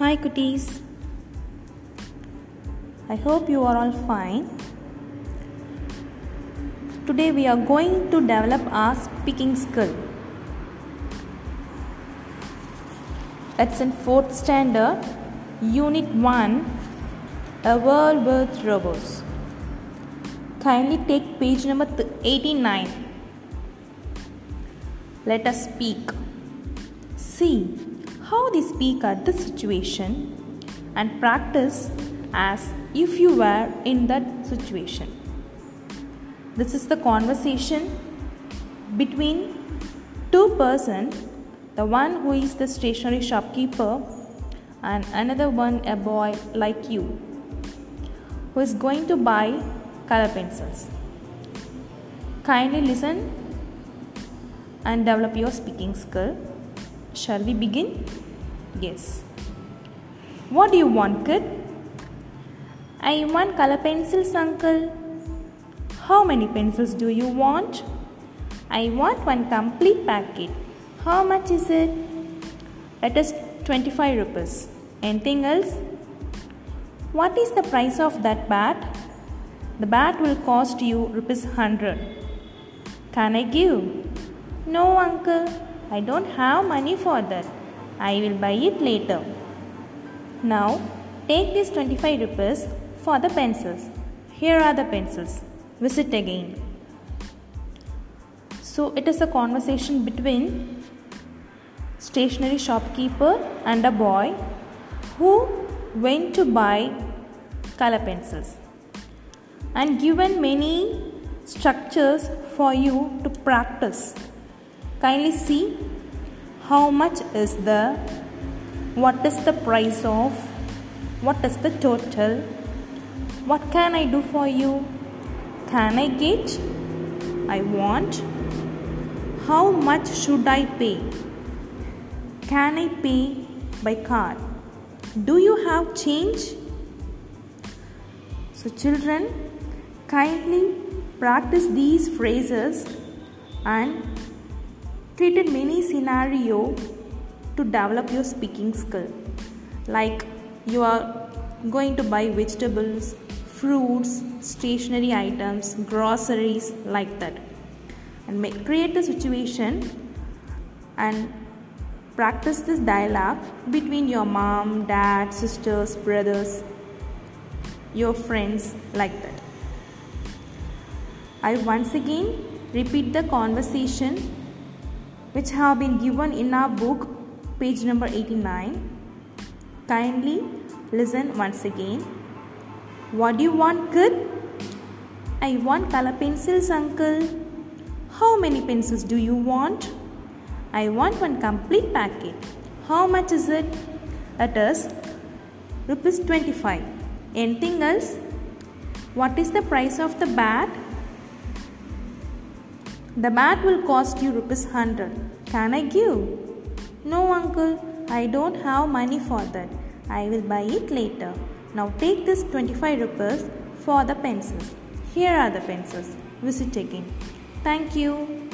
Hi cuties. I hope you are all fine. Today we are going to develop our speaking skill. It's in 4th standard, Unit 1, A World with Robots. Kindly take page number 89. Let us speak. See how they speak at the situation and practice as if you were in that situation. This is the conversation between two persons, the one who is the stationery shopkeeper and another one a boy like you who is going to buy color pencils. Kindly listen and develop your speaking skill. Shall we begin? Yes. What do you want, kid? I want color pencils, uncle. How many pencils do you want? I want one complete packet. How much is it? It is 25 rupees. Anything else? What is the price of that bat? The bat will cost you rupees 100. Can I give? No, uncle. I don't have money for that. I will buy it later. Now, take these 25 rupees for the pencils. Here are the pencils. Visit again. So, it is a conversation between stationery shopkeeper and a boy who went to buy color pencils and given many structures for you to practice kindly see how much is the what is the price of what is the total? What can i do for you? Can i get? I want. How much should i pay? Can i pay by card do you have change? So children kindly practice these phrases and created many scenario to develop your speaking skill. Like you are going to buy vegetables fruits stationery items groceries like that. And make, create a situation and practice this dialogue between your mom dad sisters brothers your friends like that. I once again repeat the conversation which have been given in our book, page number 89. Kindly listen once again. What do you want, kid? I want color pencils, uncle. How many pencils do you want? I want one complete packet. How much is it? It is rupees 25. Anything else? What is the price of the bat? The bat will cost you rupees 100. Can I give? No, uncle. I don't have money for that. I will buy it later. Now take this 25 rupees for the pencils. Here are the pencils. Visit again. Thank you.